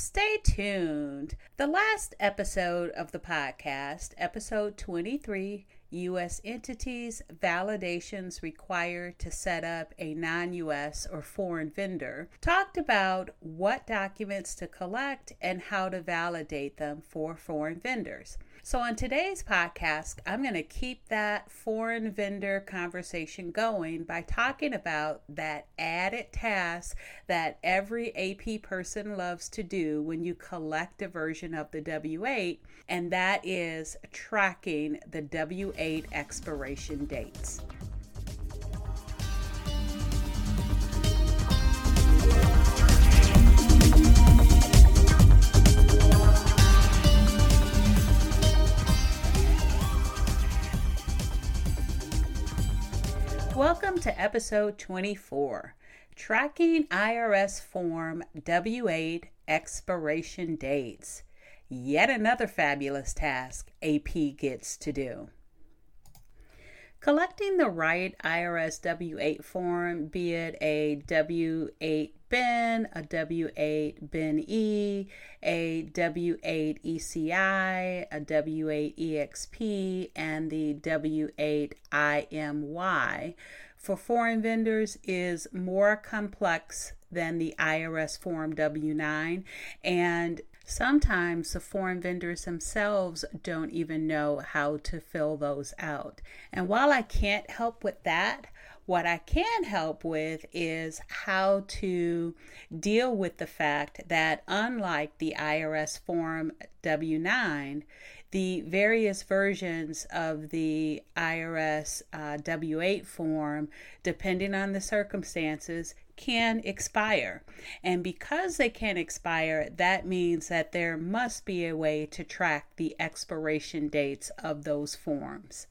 Stay tuned. The last episode of the podcast, episode 23, U.S. entities validations required to set up a non U.S. or foreign vendor, talked about what documents to collect and how to validate them for foreign vendors. So, on today's podcast, I'm going to keep that foreign vendor conversation going by talking about that added task that every AP person loves to do when you collect a version of the W 8, and that is tracking the W 8 expiration dates. Welcome to episode 24 Tracking IRS Form W 8 Expiration Dates. Yet another fabulous task AP gets to do. Collecting the right IRS W 8 form, be it a W 8 BEN, a W 8 BEN E, a W 8 ECI, a W 8 EXP, and the W 8 IMY for foreign vendors is more complex than the IRS Form W 9 and Sometimes the foreign vendors themselves don't even know how to fill those out. And while I can't help with that, what I can help with is how to deal with the fact that, unlike the IRS Form W 9, the various versions of the IRS uh, W 8 form, depending on the circumstances, can expire. And because they can expire, that means that there must be a way to track the expiration dates of those forms.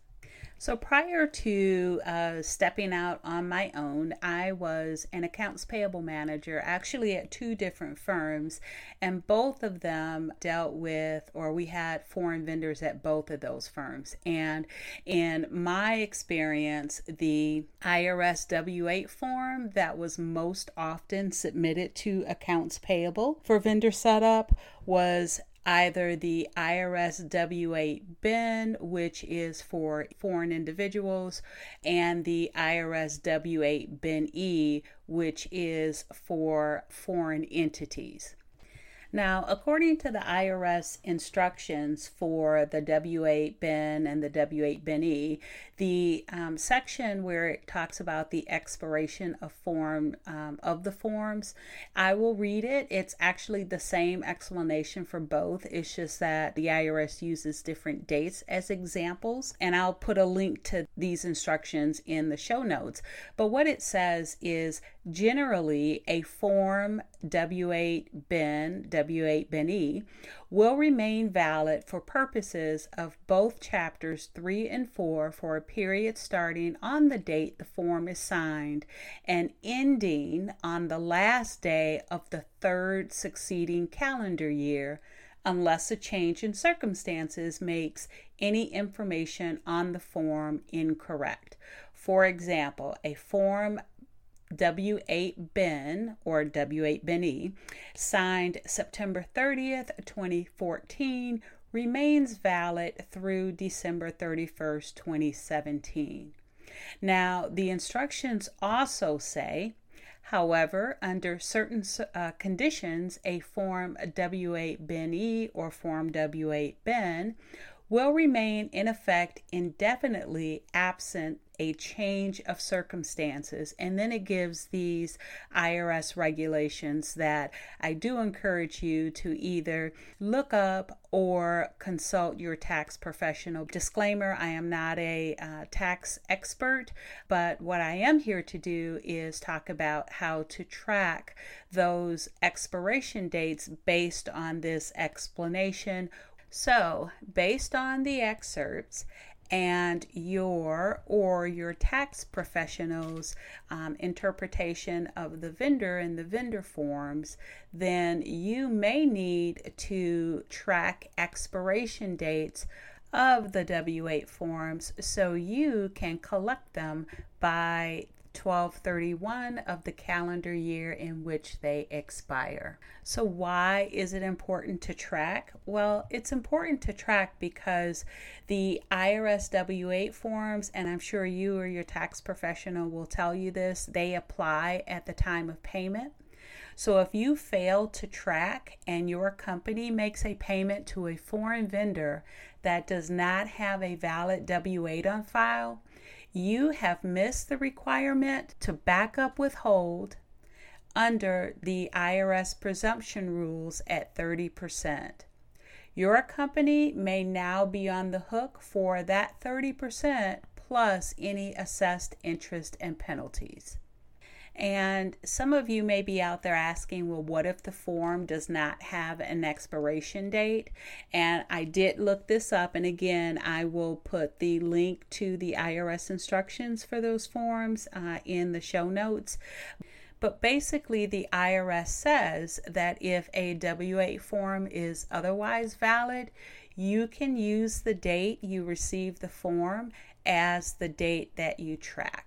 So prior to uh, stepping out on my own, I was an accounts payable manager actually at two different firms, and both of them dealt with, or we had foreign vendors at both of those firms. And in my experience, the IRS W 8 form that was most often submitted to accounts payable for vendor setup was either the IRS W 8 BEN, which is for foreign individuals, and the IRS W 8 BEN E, which is for foreign entities. Now, according to the IRS instructions for the W8 BEN and the W8 BEN E, the um, section where it talks about the expiration of form um, of the forms, I will read it. It's actually the same explanation for both. It's just that the IRS uses different dates as examples, and I'll put a link to these instructions in the show notes. But what it says is generally a form W8 BEN W8 Ben will remain valid for purposes of both chapters 3 and 4 for a period starting on the date the form is signed and ending on the last day of the third succeeding calendar year unless a change in circumstances makes any information on the form incorrect. For example, a form W8 BEN or W8 BENE, signed September 30th, 2014, remains valid through December 31st, 2017. Now, the instructions also say, however, under certain uh, conditions, a Form W8 BENE or Form W8 BEN will remain in effect indefinitely absent a change of circumstances. And then it gives these IRS regulations that I do encourage you to either look up or consult your tax professional. Disclaimer I am not a uh, tax expert, but what I am here to do is talk about how to track those expiration dates based on this explanation So, based on the excerpts, and your or your tax professional's um, interpretation of the vendor and the vendor forms, then you may need to track expiration dates of the W 8 forms so you can collect them by 1231 of the calendar year in which they expire. So, why is it important to track? Well, it's important to track because the IRS W 8 forms, and I'm sure you or your tax professional will tell you this, they apply at the time of payment. So, if you fail to track and your company makes a payment to a foreign vendor that does not have a valid W 8 on file, you have missed the requirement to backup withhold under the IRS presumption rules at 30%. Your company may now be on the hook for that 30% plus any assessed interest and penalties. And some of you may be out there asking, well, what if the form does not have an expiration date? And I did look this up, and again, I will put the link to the IRS instructions for those forms uh, in the show notes. But basically, the IRS says that if a W 8 form is otherwise valid, you can use the date you receive the form as the date that you track.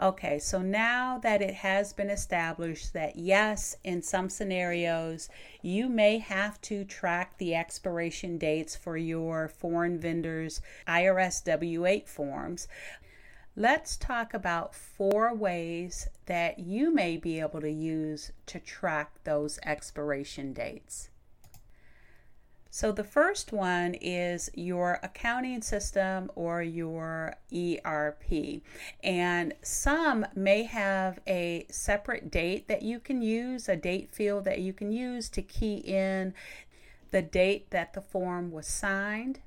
Okay, so now that it has been established that yes, in some scenarios, you may have to track the expiration dates for your foreign vendors' IRS W 8 forms, let's talk about four ways that you may be able to use to track those expiration dates. So the first one is your accounting system or your ERP. And some may have a separate date that you can use, a date field that you can use to key in the date that the form was signed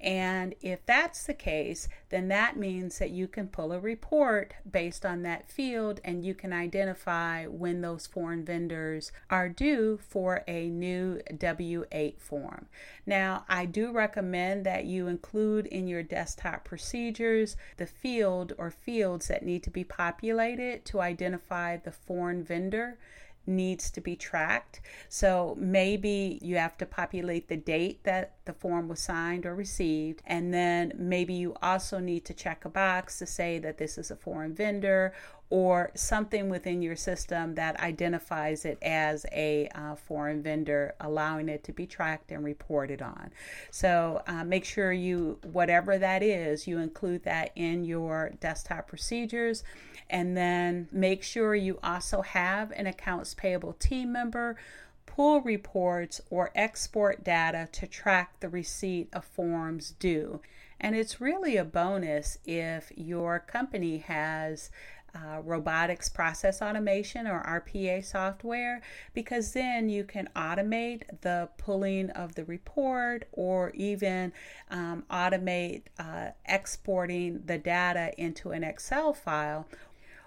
and if that's the case, then that means that you can pull a report based on that field and you can identify when those foreign vendors are due for a new W 8 form. Now, I do recommend that you include in your desktop procedures the field or fields that need to be populated to identify the foreign vendor needs to be tracked. So maybe you have to populate the date that the form was signed or received, and then maybe you also need to check a box to say that this is a foreign vendor or something within your system that identifies it as a uh, foreign vendor, allowing it to be tracked and reported on. So uh, make sure you, whatever that is, you include that in your desktop procedures. And then make sure you also have an accounts payable team member pull reports or export data to track the receipt of forms due. And it's really a bonus if your company has uh, robotics process automation or RPA software because then you can automate the pulling of the report or even um, automate uh, exporting the data into an Excel file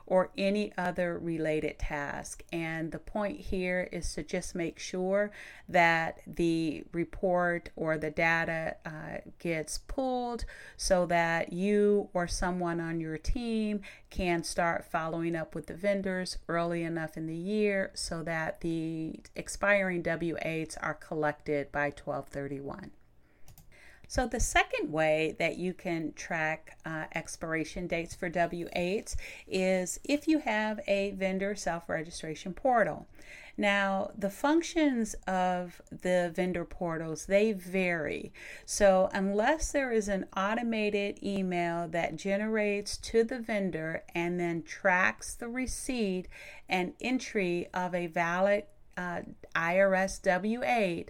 or any other related task. And the point here is to just make sure that the report or the data uh, gets pulled so that you or someone on your team can start following up with the vendors early enough in the year so that the expiring W8s are collected by 1231. So, the second way that you can track uh, expiration dates for W8s is if you have a vendor self registration portal. Now, the functions of the vendor portals, they vary. So, unless there is an automated email that generates to the vendor and then tracks the receipt and entry of a valid uh, IRS W 8,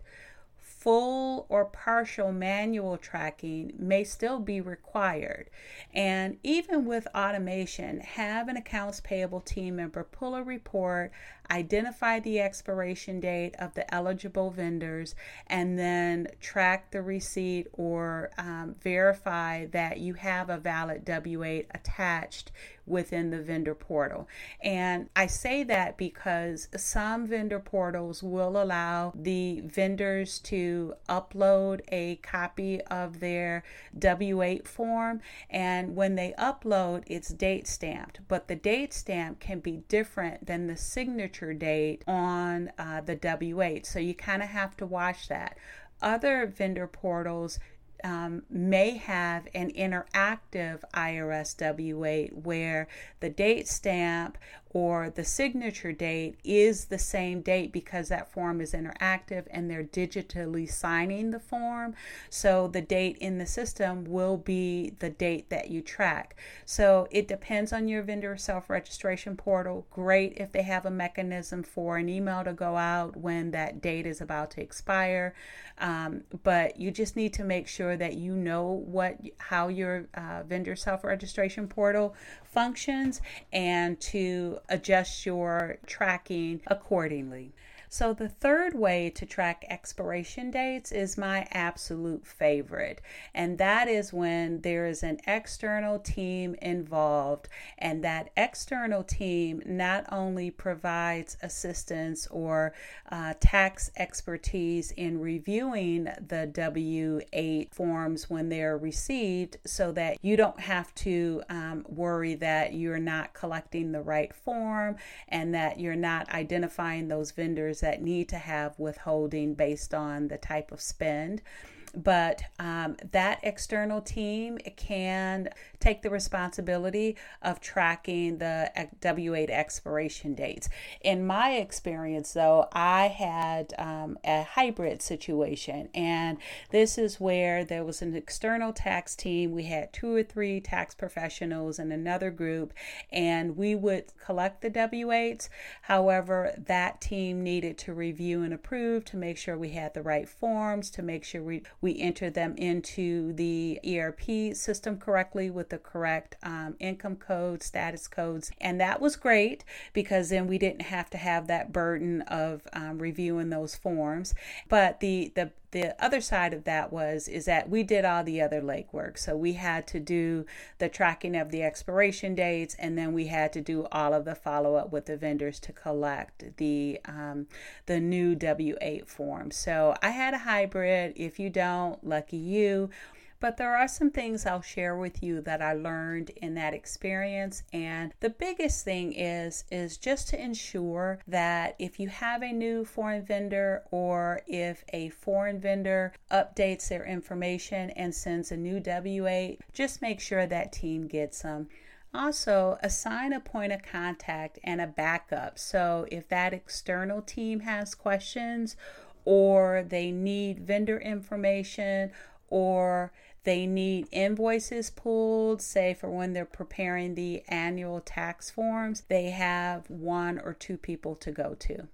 full or partial manual tracking may still be required. And even with automation, have an accounts payable team member pull a report, identify the expiration date of the eligible vendors, and then track the receipt or um, verify that you have a valid W 8 attached within the vendor portal. And I say that because some vendor portals will allow the vendors to upload a copy of their W 8 form. And when they upload, it's date stamped, but the date stamp can be different than the signature date on uh, the W 8. So you kind of have to watch that. Other vendor portals um, may have an interactive IRS W8 where the date stamp or the signature date is the same date because that form is interactive and they're digitally signing the form. So the date in the system will be the date that you track. So it depends on your vendor self registration portal. Great if they have a mechanism for an email to go out when that date is about to expire. Um, but you just need to make sure that you know what how your uh, vendor self registration portal functions and to adjust your tracking accordingly. So, the third way to track expiration dates is my absolute favorite, and that is when there is an external team involved, and that external team not only provides assistance or uh, tax expertise in reviewing the W 8 forms when they're received so that you don't have to um, worry that you're not collecting the right form and that you're not identifying those vendors that need to have withholding based on the type of spend but um, that external team can take the responsibility of tracking the W8 expiration dates. In my experience, though, I had um, a hybrid situation, and this is where there was an external tax team. We had two or three tax professionals and another group, and we would collect the W8s. However, that team needed to review and approve to make sure we had the right forms, to make sure we, we entered them into the ERP system correctly with the correct um, income code, status codes. And that was great because then we didn't have to have that burden of um, reviewing those forms. But the, the the other side of that was is that we did all the other legwork. So we had to do the tracking of the expiration dates and then we had to do all of the follow-up with the vendors to collect the um, the new w8 form. So i had a hybrid. If you don't lucky you but there are some things I'll share with you that I learned in that experience. And the biggest thing is is just to ensure that if you have a new foreign vendor or if a foreign vendor updates their information and sends a new W8, just make sure that team gets them. Also, assign a point of contact and a backup. So, if that external team has questions or they need vendor information or they need invoices pulled, say for when they're preparing the annual tax forms, they have one or two people to go to.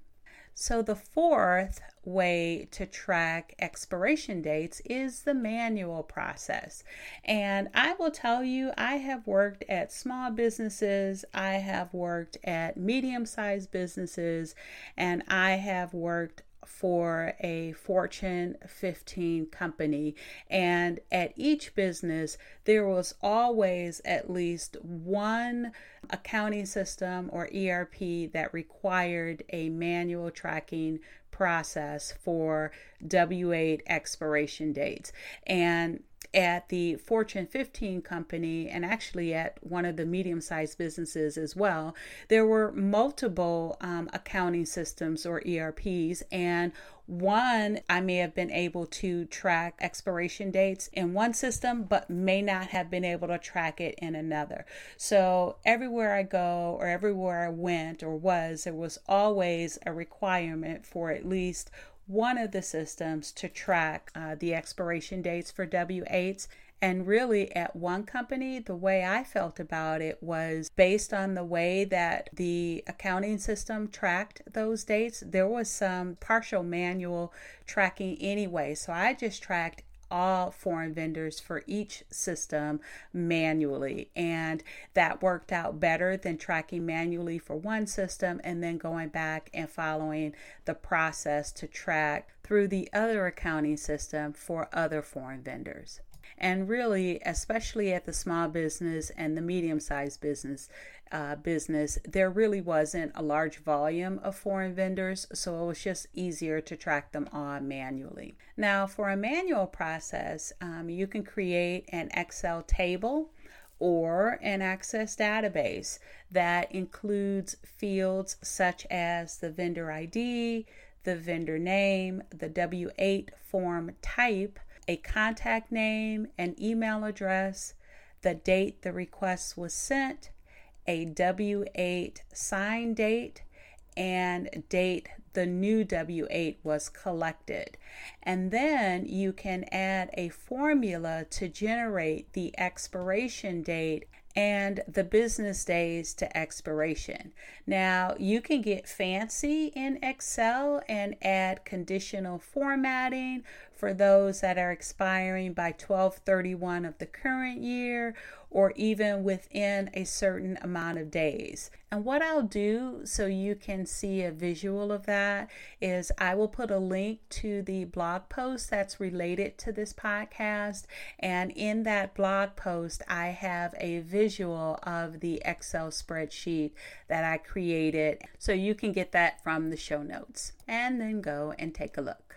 So, the fourth way to track expiration dates is the manual process. And I will tell you, I have worked at small businesses, I have worked at medium sized businesses, and I have worked for a Fortune 15 company. And at each business, there was always at least one accounting system or ERP that required a manual tracking process for W8 expiration dates. And at the Fortune 15 company and actually at one of the medium sized businesses as well, there were multiple um, accounting systems or ERPs. And one, I may have been able to track expiration dates in one system, but may not have been able to track it in another. So, everywhere I go or everywhere I went or was, there was always a requirement for at least one of the systems to track uh, the expiration dates for W8s. And really, at one company, the way I felt about it was based on the way that the accounting system tracked those dates. There was some partial manual tracking anyway. So I just tracked all foreign vendors for each system manually. And that worked out better than tracking manually for one system and then going back and following the process to track through the other accounting system for other foreign vendors. And really, especially at the small business and the medium sized business, uh, business, there really wasn't a large volume of foreign vendors, so it was just easier to track them all manually. Now, for a manual process, um, you can create an Excel table or an access database that includes fields such as the vendor ID, the vendor name, the W 8 form type, a contact name, an email address, the date the request was sent, a W 8 sign date, and date the new W 8 was collected. And then you can add a formula to generate the expiration date and the business days to expiration. Now, you can get fancy in Excel and add conditional formatting for those that are expiring by 1231 of the current year or even within a certain amount of days. And what I'll do so you can see a visual of that is I will put a link to the blog post that's related to this podcast. And in that blog post, I have a visual of the Excel spreadsheet that I created. So you can get that from the show notes and then go and take a look.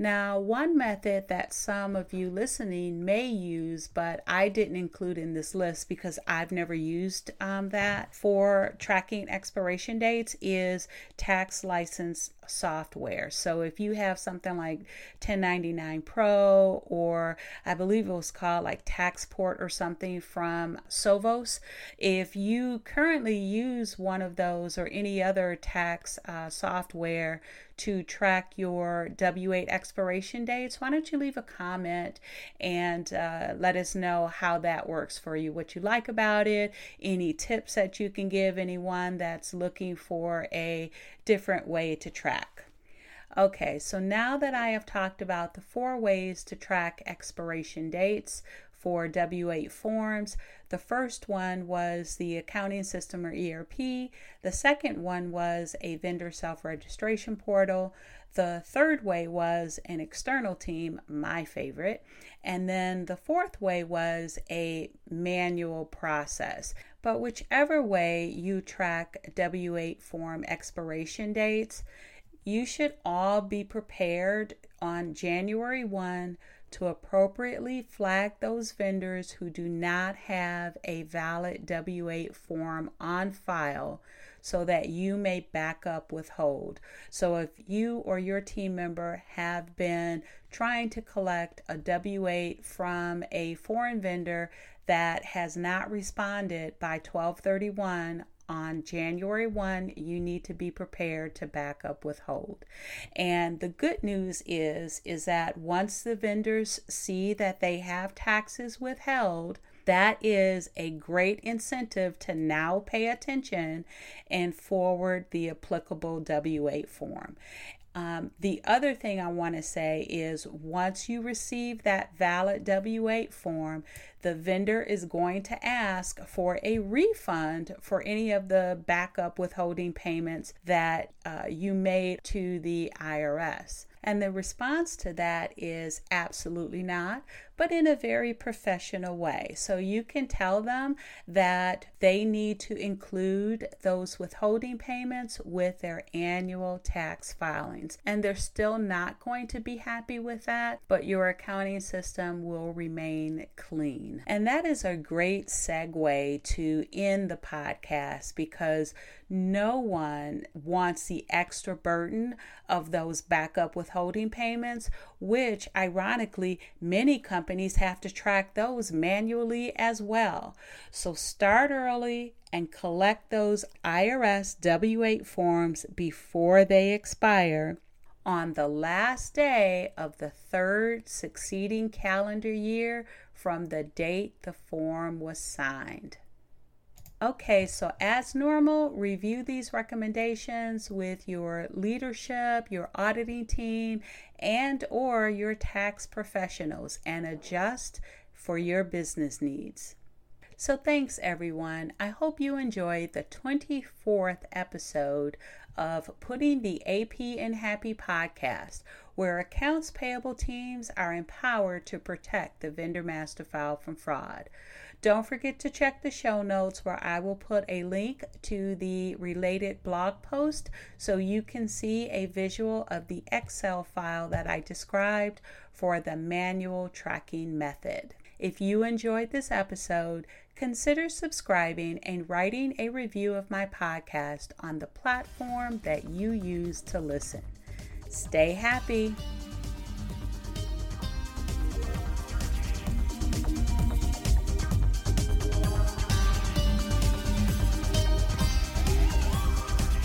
Now, one method that some of you listening may use, but I didn't include in this list because I've never used um, that for tracking expiration dates, is tax license software. So if you have something like 1099 Pro or I believe it was called like Taxport or something from Sovos, if you currently use one of those or any other tax uh, software to track your W8 expiration dates, why don't you leave a comment and uh, let us know how that works for you, what you like about it, any tips that you can give anyone that's looking for a different way to track. Okay, so now that I have talked about the four ways to track expiration dates for W8 forms, the first one was the accounting system or ERP, the second one was a vendor self registration portal. The third way was an external team, my favorite. And then the fourth way was a manual process. But whichever way you track W8 form expiration dates, you should all be prepared on January 1 to appropriately flag those vendors who do not have a valid W8 form on file so that you may back up withhold. So if you or your team member have been trying to collect a W8 from a foreign vendor that has not responded by 1231 on January 1, you need to be prepared to back up withhold. And the good news is is that once the vendors see that they have taxes withheld, that is a great incentive to now pay attention and forward the applicable W 8 form. Um, the other thing I want to say is once you receive that valid W 8 form, the vendor is going to ask for a refund for any of the backup withholding payments that uh, you made to the IRS. And the response to that is absolutely not, but in a very professional way. So you can tell them that they need to include those withholding payments with their annual tax filings. And they're still not going to be happy with that, but your accounting system will remain clean. And that is a great segue to end the podcast because no one wants the extra burden of those backup withholding payments, which ironically, many companies have to track those manually as well. So start early and collect those IRS W 8 forms before they expire on the last day of the third succeeding calendar year from the date the form was signed. Okay, so as normal, review these recommendations with your leadership, your auditing team, and or your tax professionals and adjust for your business needs. So thanks everyone. I hope you enjoyed the 24th episode of Putting the AP in Happy podcast where accounts payable teams are empowered to protect the vendor master file from fraud. Don't forget to check the show notes where I will put a link to the related blog post so you can see a visual of the Excel file that I described for the manual tracking method. If you enjoyed this episode, consider subscribing and writing a review of my podcast on the platform that you use to listen. Stay happy.